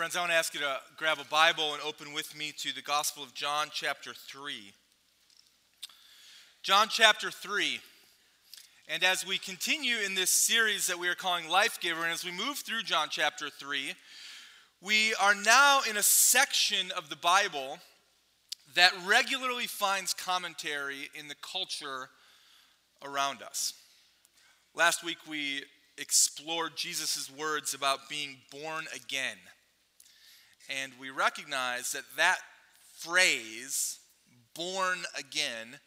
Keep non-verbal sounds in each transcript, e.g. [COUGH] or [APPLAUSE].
Friends, I want to ask you to grab a Bible and open with me to the Gospel of John, chapter 3. John, chapter 3. And as we continue in this series that we are calling Life Giver, and as we move through John, chapter 3, we are now in a section of the Bible that regularly finds commentary in the culture around us. Last week, we explored Jesus' words about being born again. And we recognize that that phrase, born again,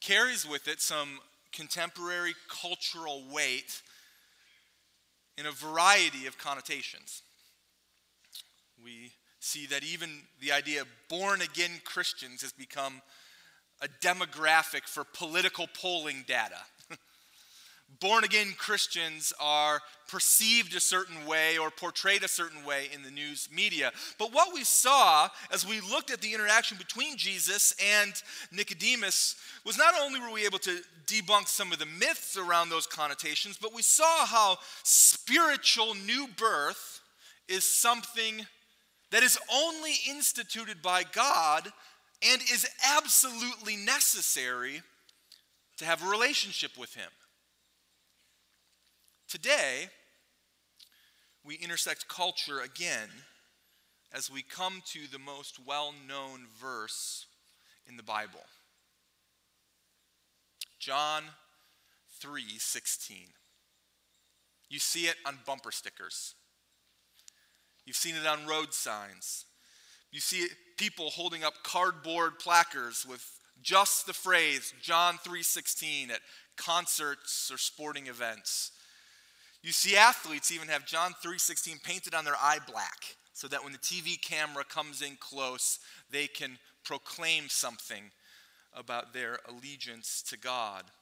carries with it some contemporary cultural weight in a variety of connotations. We see that even the idea of born again Christians has become a demographic for political polling data born again Christians are perceived a certain way or portrayed a certain way in the news media. But what we saw as we looked at the interaction between Jesus and Nicodemus was not only were we able to debunk some of the myths around those connotations, but we saw how spiritual new birth is something that is only instituted by God and is absolutely necessary to have a relationship with Him. Today, we intersect culture again as we come to the most well known verse in the Bible. John 3:16. You see it on bumper stickers. You've seen it on road signs. You see people holding up cardboard placards with just the phrase John 3:16 at concerts or sporting events. You see athletes even have John 3:16 painted on their eye black so that when the TV camera comes in close, they can proclaim something about their allegiance to God.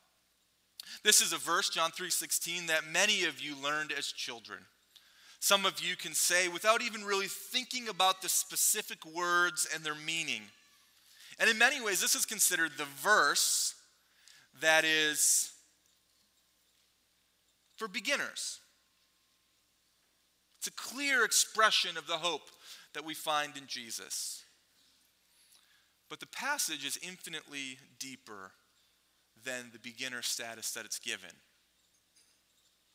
This is a verse John 3:16 that many of you learned as children. Some of you can say without even really thinking about the specific words and their meaning. And in many ways this is considered the verse that is for beginners. It's a clear expression of the hope that we find in Jesus. But the passage is infinitely deeper than the beginner status that it's given.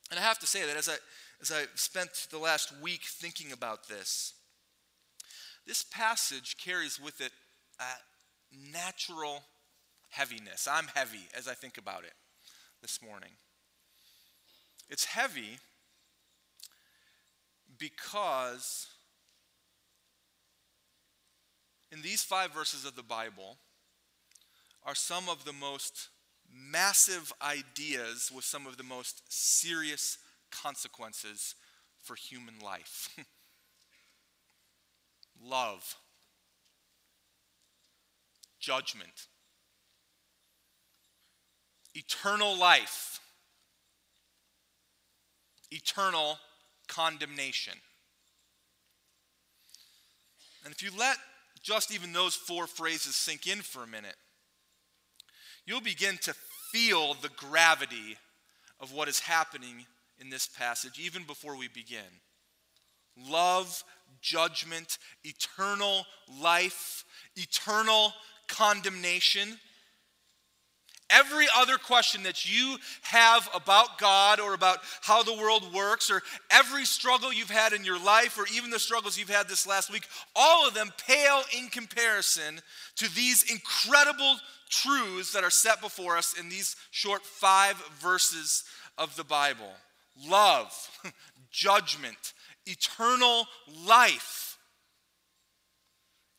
And I have to say that as I, as I spent the last week thinking about this, this passage carries with it a natural heaviness. I'm heavy as I think about it this morning. It's heavy because in these five verses of the Bible are some of the most massive ideas with some of the most serious consequences for human life. [LAUGHS] Love, judgment, eternal life. Eternal condemnation. And if you let just even those four phrases sink in for a minute, you'll begin to feel the gravity of what is happening in this passage even before we begin. Love, judgment, eternal life, eternal condemnation. Every other question that you have about God or about how the world works, or every struggle you've had in your life, or even the struggles you've had this last week, all of them pale in comparison to these incredible truths that are set before us in these short five verses of the Bible love, [LAUGHS] judgment, eternal life,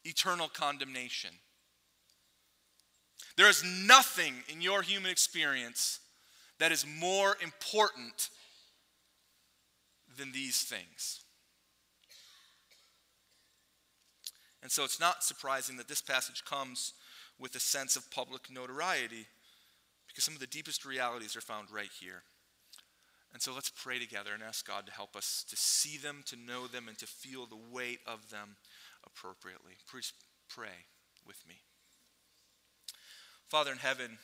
eternal condemnation. There is nothing in your human experience that is more important than these things. And so it's not surprising that this passage comes with a sense of public notoriety because some of the deepest realities are found right here. And so let's pray together and ask God to help us to see them, to know them, and to feel the weight of them appropriately. Please pray with me. Father in heaven,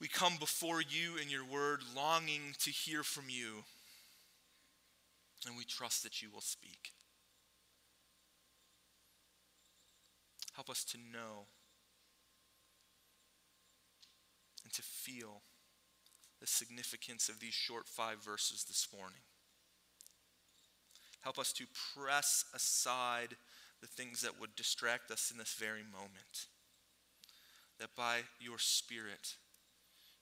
we come before you in your word longing to hear from you. And we trust that you will speak. Help us to know and to feel the significance of these short five verses this morning. Help us to press aside the things that would distract us in this very moment. That by your Spirit,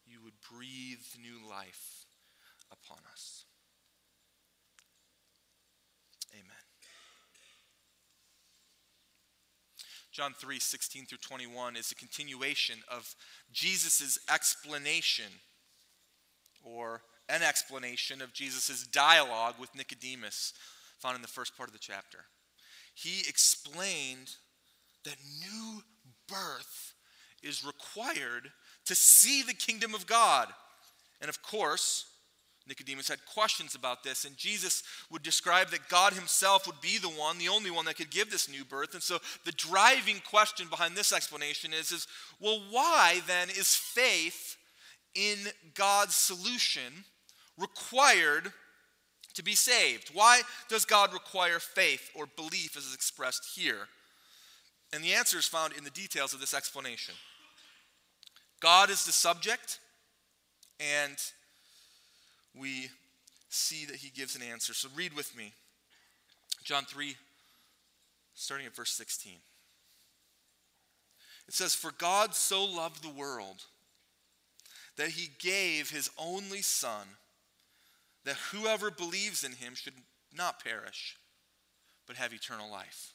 you would breathe new life upon us. Amen. John 3 16 through 21 is a continuation of Jesus' explanation or an explanation of Jesus' dialogue with Nicodemus found in the first part of the chapter. He explained that new birth is required to see the kingdom of God. And of course, Nicodemus had questions about this, and Jesus would describe that God himself would be the one, the only one that could give this new birth. And so the driving question behind this explanation is, is well, why then is faith in God's solution required to be saved? Why does God require faith or belief as is expressed here? And the answer is found in the details of this explanation. God is the subject, and we see that he gives an answer. So read with me John 3, starting at verse 16. It says, For God so loved the world that he gave his only Son, that whoever believes in him should not perish, but have eternal life.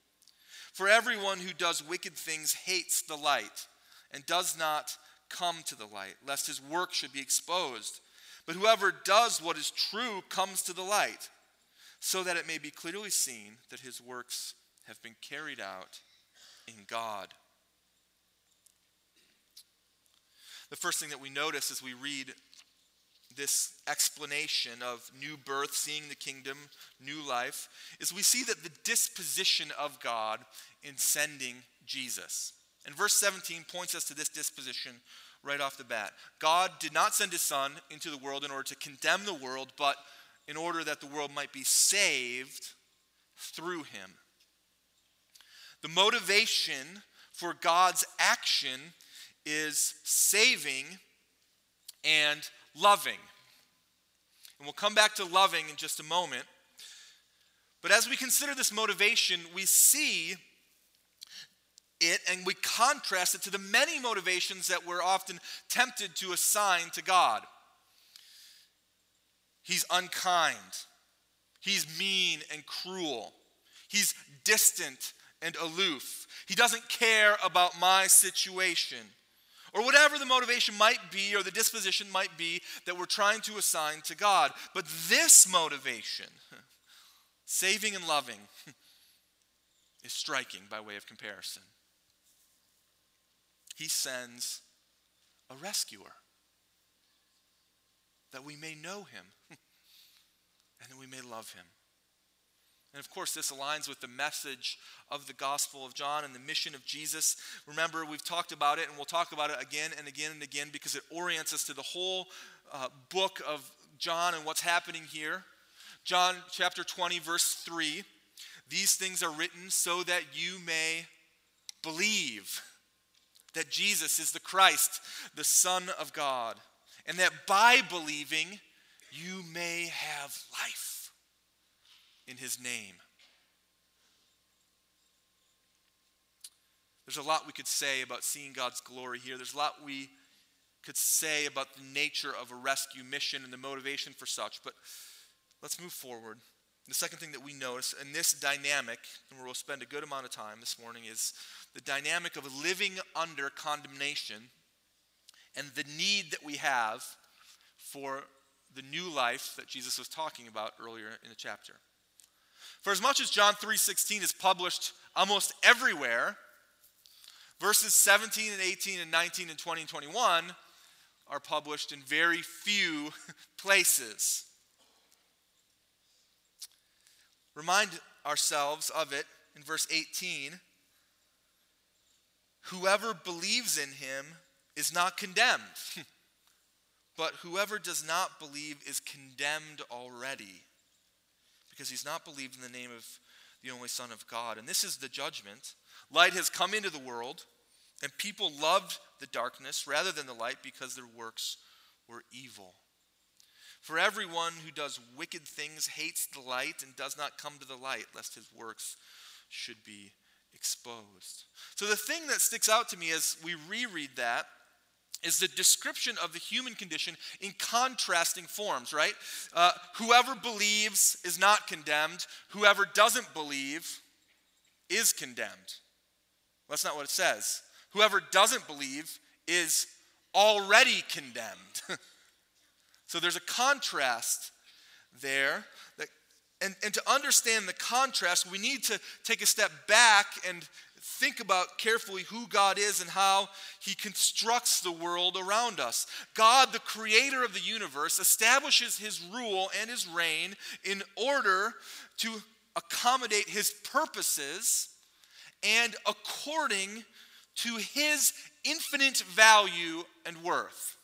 For everyone who does wicked things hates the light and does not come to the light, lest his work should be exposed. But whoever does what is true comes to the light, so that it may be clearly seen that his works have been carried out in God. The first thing that we notice as we read this explanation of new birth, seeing the kingdom, new life, is we see that the disposition of God in sending Jesus. And verse 17 points us to this disposition right off the bat. God did not send his son into the world in order to condemn the world, but in order that the world might be saved through him. The motivation for God's action is saving and loving. And we'll come back to loving in just a moment. But as we consider this motivation, we see it and we contrast it to the many motivations that we're often tempted to assign to God. He's unkind. He's mean and cruel. He's distant and aloof. He doesn't care about my situation. Or whatever the motivation might be or the disposition might be that we're trying to assign to God. But this motivation, [LAUGHS] saving and loving, [LAUGHS] is striking by way of comparison he sends a rescuer that we may know him [LAUGHS] and that we may love him. And of course, this aligns with the message of the Gospel of John and the mission of Jesus. Remember, we've talked about it, and we'll talk about it again and again and again because it orients us to the whole uh, book of John and what's happening here. John chapter 20, verse 3 These things are written so that you may believe that Jesus is the Christ, the Son of God, and that by believing you may have life in his name. There's a lot we could say about seeing God's glory here. There's a lot we could say about the nature of a rescue mission and the motivation for such, but let's move forward. The second thing that we notice in this dynamic, and we'll spend a good amount of time this morning, is the dynamic of living under condemnation and the need that we have for the new life that Jesus was talking about earlier in the chapter. For as much as John 3:16 is published almost everywhere, verses 17 and 18 and 19 and 20 and 21 are published in very few [LAUGHS] places. Remind ourselves of it in verse 18. Whoever believes in him is not condemned, [LAUGHS] but whoever does not believe is condemned already because he's not believed in the name of the only Son of God. And this is the judgment. Light has come into the world, and people loved the darkness rather than the light because their works were evil. For everyone who does wicked things hates the light and does not come to the light, lest his works should be exposed. So the thing that sticks out to me as we reread that is the description of the human condition in contrasting forms, right? Uh, whoever believes is not condemned, whoever doesn't believe is condemned. That's not what it says. Whoever doesn't believe is already condemned. [LAUGHS] so there's a contrast there. That, and, and to understand the contrast, we need to take a step back and think about carefully who God is and how He constructs the world around us. God, the creator of the universe, establishes His rule and His reign in order to accommodate His purposes and according to His infinite value and worth.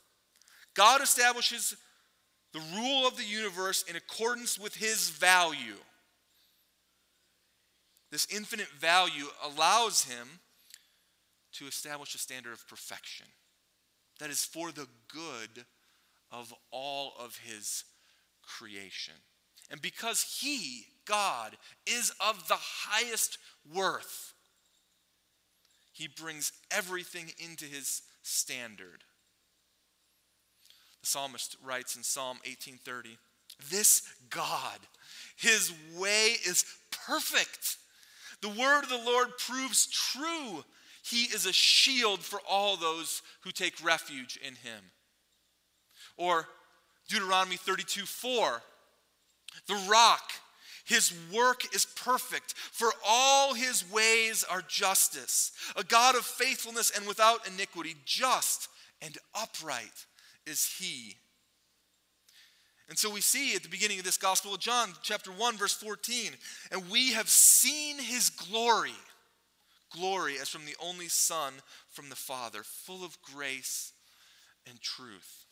God establishes the rule of the universe in accordance with His value. This infinite value allows him to establish a standard of perfection that is for the good of all of his creation. And because he, God, is of the highest worth, he brings everything into his standard. The psalmist writes in Psalm 18:30, "This God, his way is perfect." The word of the Lord proves true. He is a shield for all those who take refuge in him. Or Deuteronomy 32 4. The rock, his work is perfect, for all his ways are justice. A God of faithfulness and without iniquity, just and upright is he. And so we see at the beginning of this Gospel of John, chapter 1, verse 14, and we have seen his glory. Glory as from the only Son from the Father, full of grace and truth.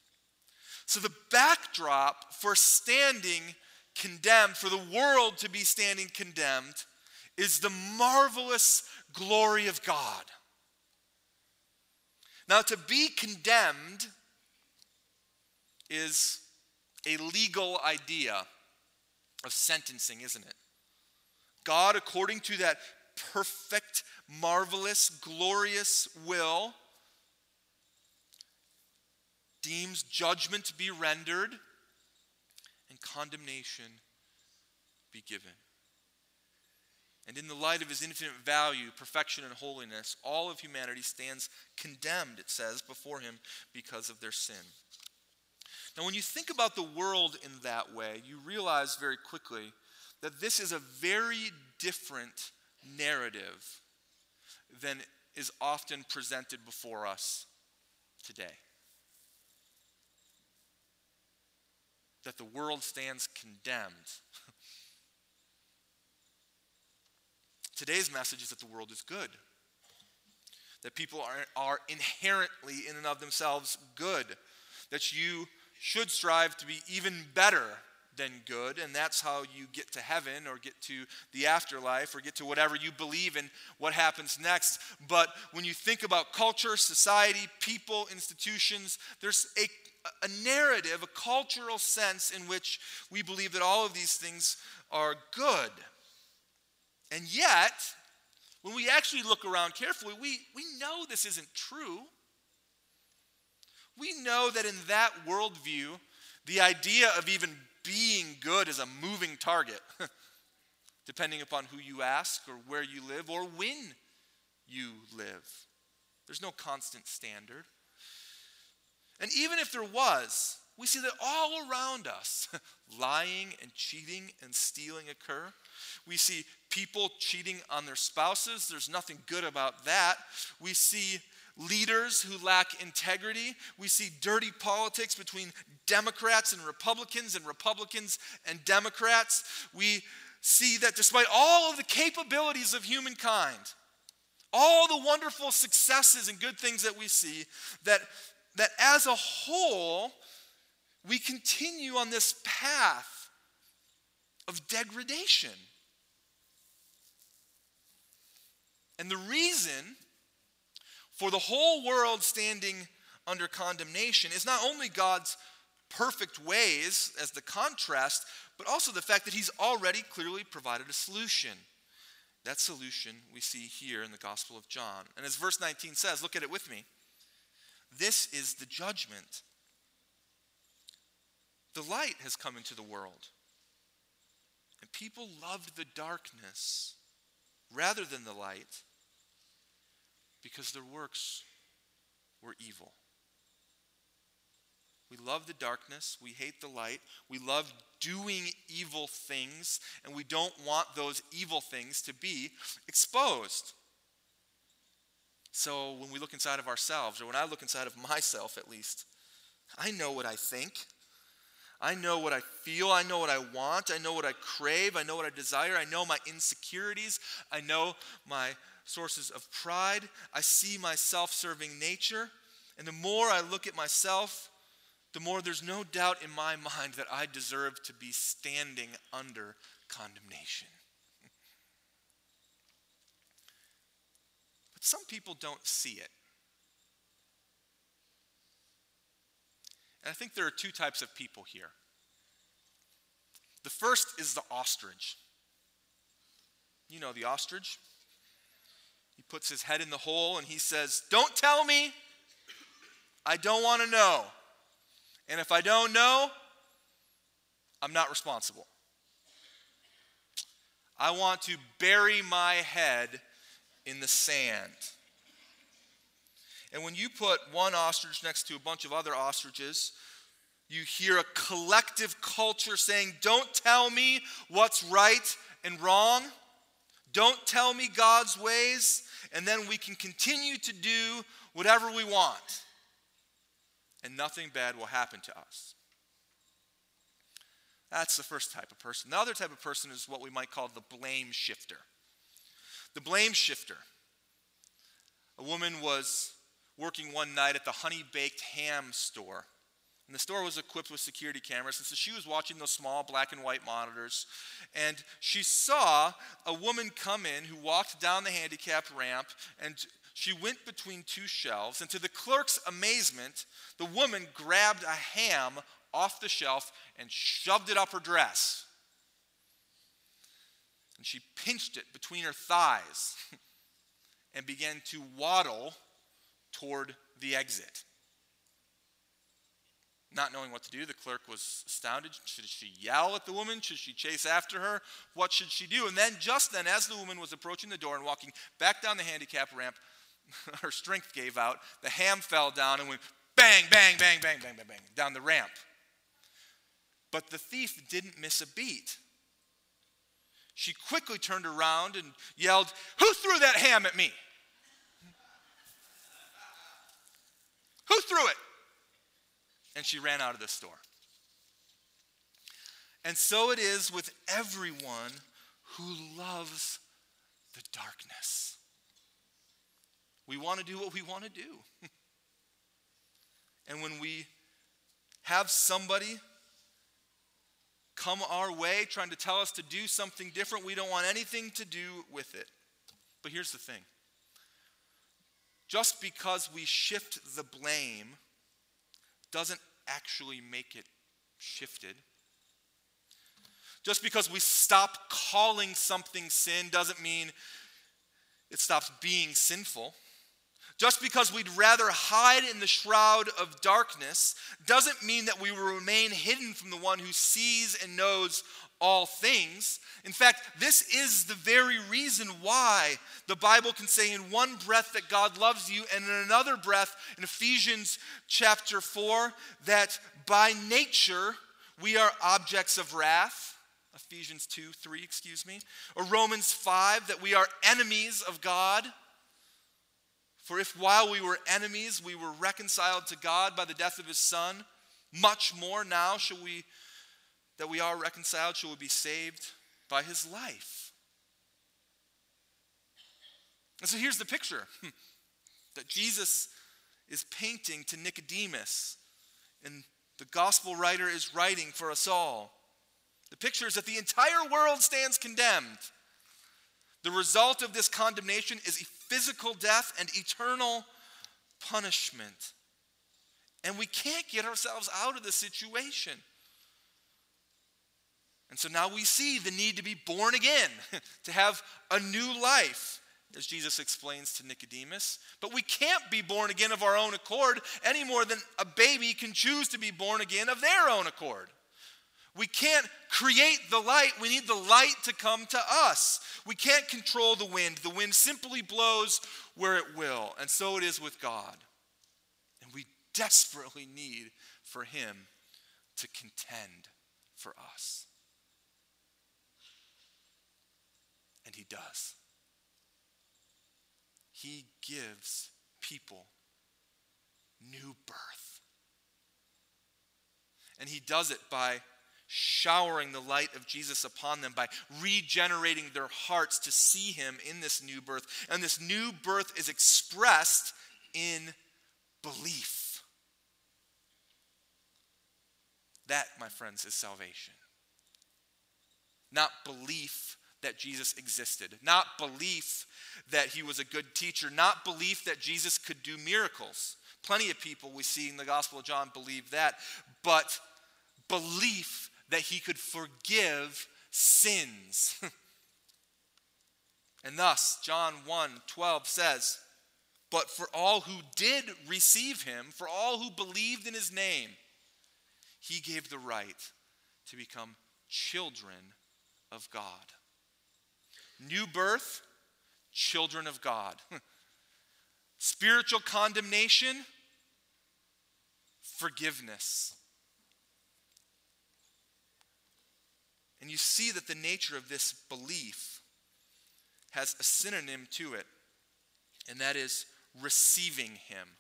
So the backdrop for standing condemned, for the world to be standing condemned, is the marvelous glory of God. Now, to be condemned is a legal idea of sentencing, isn't it? God, according to that perfect, marvelous, glorious will, deems judgment to be rendered and condemnation be given. And in the light of his infinite value, perfection, and holiness, all of humanity stands condemned, it says, before him because of their sin. Now, when you think about the world in that way, you realize very quickly that this is a very different narrative than is often presented before us today. That the world stands condemned. [LAUGHS] Today's message is that the world is good. That people are, are inherently, in and of themselves, good. That you should strive to be even better than good, and that's how you get to heaven or get to the afterlife or get to whatever you believe in what happens next. But when you think about culture, society, people, institutions, there's a, a narrative, a cultural sense in which we believe that all of these things are good. And yet, when we actually look around carefully, we, we know this isn't true. We know that in that worldview, the idea of even being good is a moving target, [LAUGHS] depending upon who you ask or where you live or when you live. There's no constant standard. And even if there was, we see that all around us, [LAUGHS] lying and cheating and stealing occur. We see people cheating on their spouses. There's nothing good about that. We see leaders who lack integrity. We see dirty politics between Democrats and Republicans and Republicans and Democrats. We see that despite all of the capabilities of humankind, all the wonderful successes and good things that we see, that, that as a whole, we continue on this path of degradation. And the reason for the whole world standing under condemnation is not only God's perfect ways as the contrast, but also the fact that He's already clearly provided a solution. That solution we see here in the Gospel of John. And as verse 19 says, look at it with me. This is the judgment. The light has come into the world, and people loved the darkness rather than the light because their works were evil. We love the darkness. We hate the light. We love doing evil things, and we don't want those evil things to be exposed. So when we look inside of ourselves, or when I look inside of myself at least, I know what I think. I know what I feel. I know what I want. I know what I crave. I know what I desire. I know my insecurities. I know my sources of pride. I see my self serving nature. And the more I look at myself, the more there's no doubt in my mind that I deserve to be standing under condemnation. But some people don't see it. And I think there are two types of people here. The first is the ostrich. You know the ostrich? He puts his head in the hole and he says, Don't tell me. I don't want to know. And if I don't know, I'm not responsible. I want to bury my head in the sand. And when you put one ostrich next to a bunch of other ostriches, you hear a collective culture saying, Don't tell me what's right and wrong. Don't tell me God's ways. And then we can continue to do whatever we want. And nothing bad will happen to us. That's the first type of person. The other type of person is what we might call the blame shifter. The blame shifter. A woman was working one night at the honey baked ham store. And the store was equipped with security cameras. And so she was watching those small black and white monitors. And she saw a woman come in who walked down the handicapped ramp. And she went between two shelves. And to the clerk's amazement, the woman grabbed a ham off the shelf and shoved it up her dress. And she pinched it between her thighs [LAUGHS] and began to waddle toward the exit. Not knowing what to do, the clerk was astounded. Should she yell at the woman? Should she chase after her? What should she do? And then, just then, as the woman was approaching the door and walking back down the handicap ramp, [LAUGHS] her strength gave out. The ham fell down and went bang, bang, bang, bang, bang, bang, bang down the ramp. But the thief didn't miss a beat. She quickly turned around and yelled, Who threw that ham at me? [LAUGHS] Who threw it? And she ran out of the store. And so it is with everyone who loves the darkness. We want to do what we want to do. [LAUGHS] and when we have somebody come our way trying to tell us to do something different, we don't want anything to do with it. But here's the thing just because we shift the blame doesn't actually make it shifted. Just because we stop calling something sin doesn't mean it stops being sinful. Just because we'd rather hide in the shroud of darkness doesn't mean that we will remain hidden from the one who sees and knows all things. In fact, this is the very reason why the Bible can say in one breath that God loves you, and in another breath, in Ephesians chapter 4, that by nature we are objects of wrath. Ephesians 2, 3, excuse me. Or Romans 5, that we are enemies of God. For if while we were enemies, we were reconciled to God by the death of his Son, much more now shall we, that we are reconciled, shall we be saved by his life. And so here's the picture [LAUGHS] that Jesus is painting to Nicodemus, and the gospel writer is writing for us all. The picture is that the entire world stands condemned. The result of this condemnation is physical death and eternal punishment. And we can't get ourselves out of the situation. And so now we see the need to be born again, [LAUGHS] to have a new life, as Jesus explains to Nicodemus. But we can't be born again of our own accord any more than a baby can choose to be born again of their own accord. We can't create the light. We need the light to come to us. We can't control the wind. The wind simply blows where it will. And so it is with God. And we desperately need for Him to contend for us. And He does. He gives people new birth. And He does it by showering the light of Jesus upon them by regenerating their hearts to see him in this new birth. And this new birth is expressed in belief. That, my friends, is salvation. Not belief that Jesus existed, not belief that he was a good teacher, not belief that Jesus could do miracles. Plenty of people we see in the Gospel of John believe that, but belief that he could forgive sins. [LAUGHS] and thus, John 1 12 says, But for all who did receive him, for all who believed in his name, he gave the right to become children of God. New birth, children of God. [LAUGHS] Spiritual condemnation, forgiveness. And you see that the nature of this belief has a synonym to it, and that is receiving him.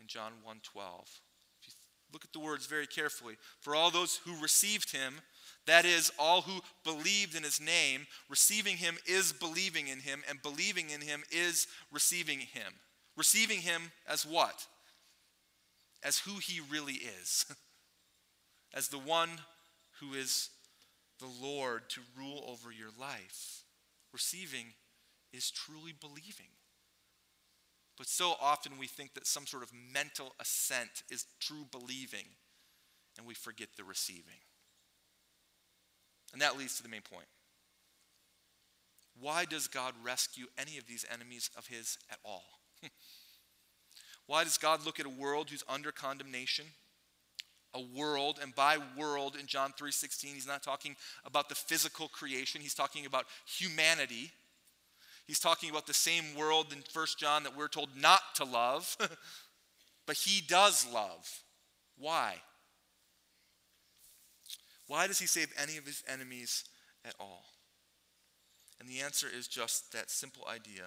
In John 1:12. If you look at the words very carefully, for all those who received him, that is all who believed in his name, receiving him is believing in him and believing in him is receiving him. Receiving him as what? As who he really is. [LAUGHS] as the one who is the Lord to rule over your life. Receiving is truly believing. But so often we think that some sort of mental assent is true believing, and we forget the receiving. And that leads to the main point. Why does God rescue any of these enemies of His at all? [LAUGHS] Why does God look at a world who's under condemnation? A world and by world in John 3:16 he's not talking about the physical creation he's talking about humanity. He's talking about the same world in 1 John that we're told not to love [LAUGHS] but he does love. Why? Why does he save any of his enemies at all? And the answer is just that simple idea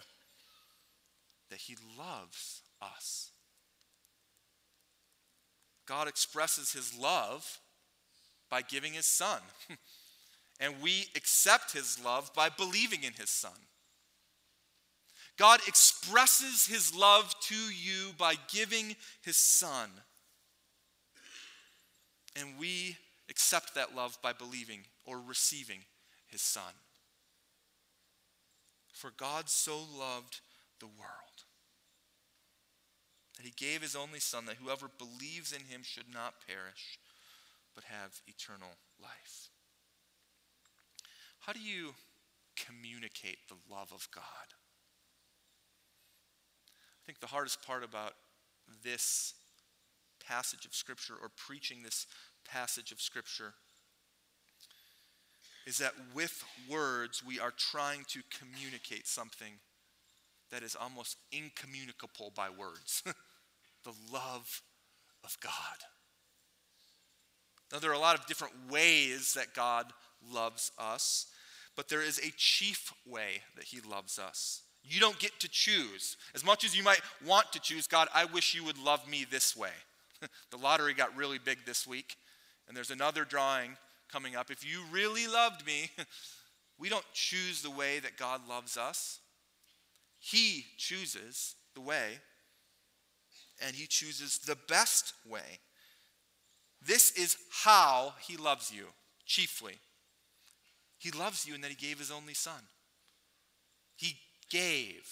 that he loves us God expresses his love by giving his son. [LAUGHS] and we accept his love by believing in his son. God expresses his love to you by giving his son. And we accept that love by believing or receiving his son. For God so loved the world that he gave his only Son, that whoever believes in him should not perish, but have eternal life. How do you communicate the love of God? I think the hardest part about this passage of Scripture or preaching this passage of Scripture is that with words we are trying to communicate something that is almost incommunicable by words [LAUGHS] the love of God. Now, there are a lot of different ways that God loves us, but there is a chief way that He loves us. You don't get to choose. As much as you might want to choose, God, I wish you would love me this way. [LAUGHS] the lottery got really big this week, and there's another drawing coming up. If you really loved me, [LAUGHS] we don't choose the way that God loves us. He chooses the way, and He chooses the best way. This is how He loves you, chiefly. He loves you in that He gave His only Son. He gave.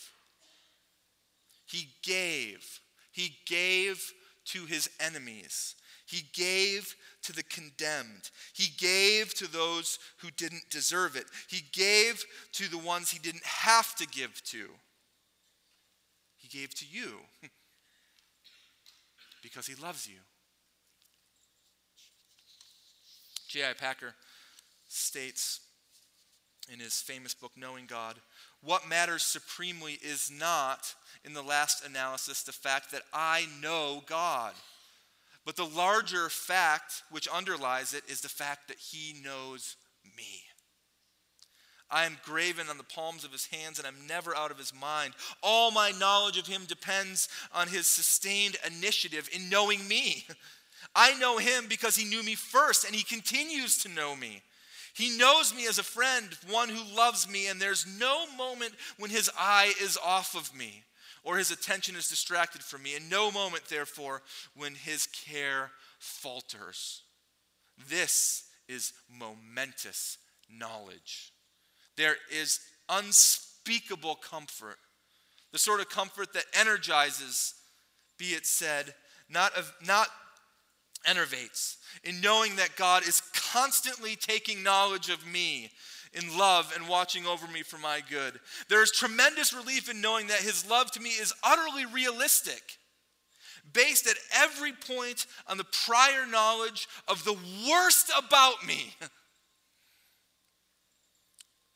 He gave. He gave to His enemies. He gave to the condemned. He gave to those who didn't deserve it. He gave to the ones he didn't have to give to. He gave to you [LAUGHS] because he loves you. J.I. Packer states in his famous book, Knowing God, what matters supremely is not, in the last analysis, the fact that I know God. But the larger fact which underlies it is the fact that he knows me. I am graven on the palms of his hands and I'm never out of his mind. All my knowledge of him depends on his sustained initiative in knowing me. [LAUGHS] I know him because he knew me first and he continues to know me. He knows me as a friend, one who loves me, and there's no moment when his eye is off of me or his attention is distracted from me, and no moment, therefore, when his care falters. This is momentous knowledge. There is unspeakable comfort, the sort of comfort that energizes, be it said, not, of, not enervates, in knowing that God is constantly taking knowledge of me in love and watching over me for my good. There is tremendous relief in knowing that his love to me is utterly realistic, based at every point on the prior knowledge of the worst about me, [LAUGHS]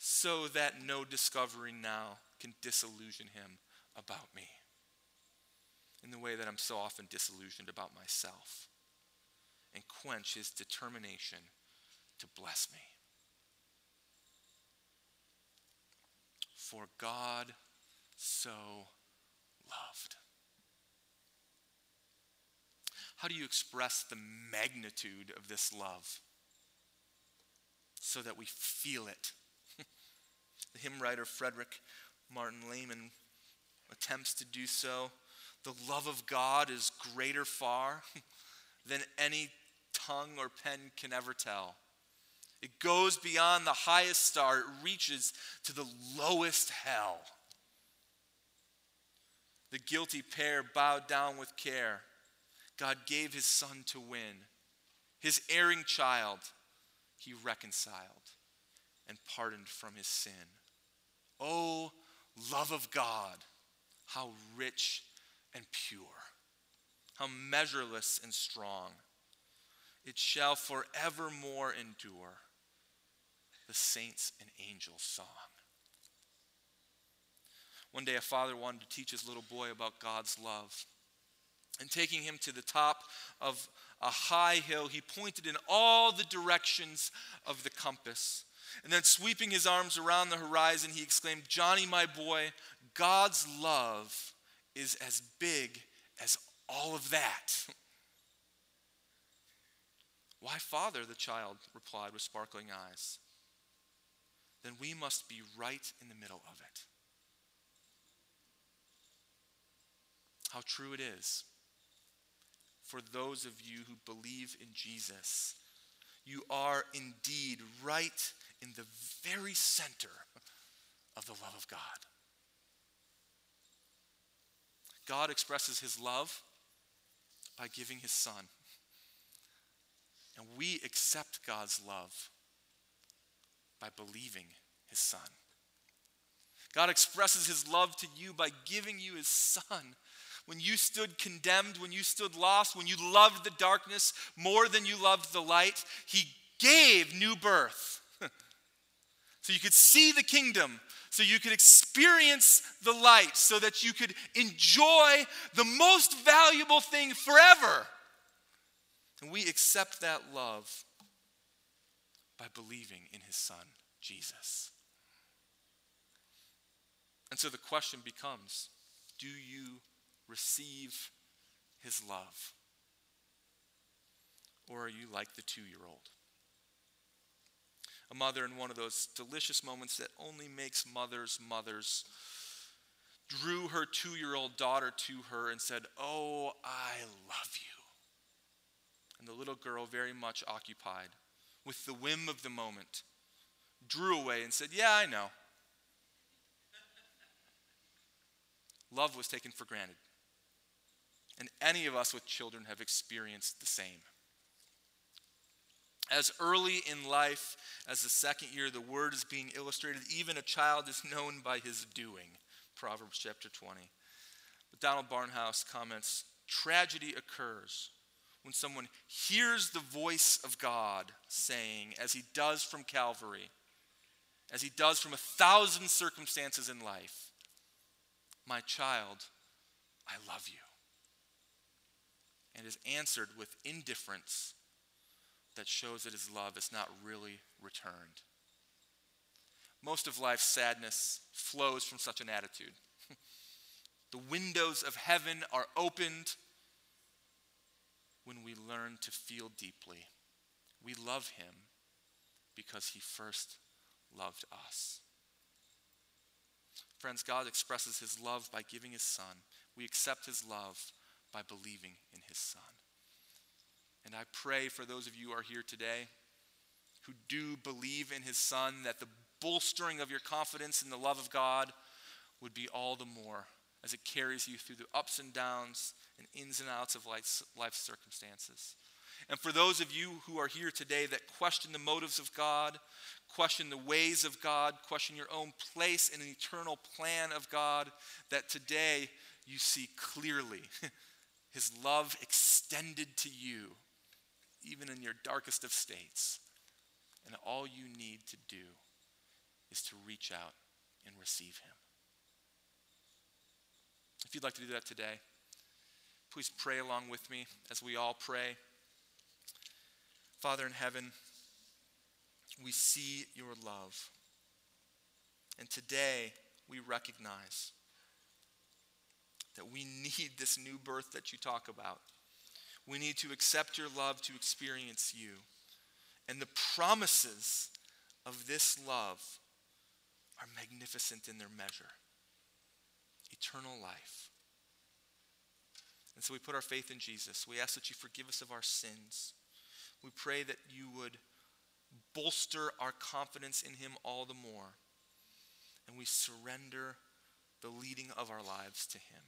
so that no discovery now can disillusion him about me in the way that I'm so often disillusioned about myself and quench his determination to bless me. For God so loved. How do you express the magnitude of this love so that we feel it? The hymn writer Frederick Martin Lehman attempts to do so. The love of God is greater far [LAUGHS] than any tongue or pen can ever tell. It goes beyond the highest star, it reaches to the lowest hell. The guilty pair bowed down with care. God gave his son to win. His erring child, he reconciled and pardoned from his sin. Oh, love of God, how rich and pure, how measureless and strong. It shall forevermore endure the saints and angels' song. One day, a father wanted to teach his little boy about God's love. And taking him to the top of a high hill, he pointed in all the directions of the compass. And then, sweeping his arms around the horizon, he exclaimed, Johnny, my boy, God's love is as big as all of that. [LAUGHS] Why, Father, the child replied with sparkling eyes then we must be right in the middle of it. How true it is for those of you who believe in Jesus. You are indeed right in the very center of the love of God. God expresses his love by giving his son. And we accept God's love by believing his son. God expresses his love to you by giving you his son. When you stood condemned, when you stood lost, when you loved the darkness more than you loved the light, he gave new birth. So you could see the kingdom, so you could experience the light, so that you could enjoy the most valuable thing forever. And we accept that love by believing in his son, Jesus. And so the question becomes do you receive his love? Or are you like the two year old? A mother in one of those delicious moments that only makes mothers mothers drew her two year old daughter to her and said, Oh, I love you. And the little girl, very much occupied with the whim of the moment, drew away and said, Yeah, I know. [LAUGHS] Love was taken for granted. And any of us with children have experienced the same. As early in life as the second year, the word is being illustrated. Even a child is known by his doing. Proverbs chapter 20. But Donald Barnhouse comments tragedy occurs when someone hears the voice of God saying, as he does from Calvary, as he does from a thousand circumstances in life, My child, I love you. And is answered with indifference that shows that his love is not really returned. Most of life's sadness flows from such an attitude. [LAUGHS] the windows of heaven are opened when we learn to feel deeply. We love him because he first loved us. Friends, God expresses his love by giving his son. We accept his love by believing in his son. And I pray for those of you who are here today who do believe in his son that the bolstering of your confidence in the love of God would be all the more as it carries you through the ups and downs and ins and outs of life's, life circumstances. And for those of you who are here today that question the motives of God, question the ways of God, question your own place in an eternal plan of God, that today you see clearly [LAUGHS] His love extended to you, even in your darkest of states. And all you need to do is to reach out and receive Him. If you'd like to do that today, please pray along with me as we all pray. Father in heaven, we see your love. And today we recognize that we [LAUGHS] need this new birth that you talk about. We need to accept your love to experience you. And the promises of this love are magnificent in their measure eternal life. And so we put our faith in Jesus. We ask that you forgive us of our sins. We pray that you would bolster our confidence in him all the more. And we surrender the leading of our lives to him.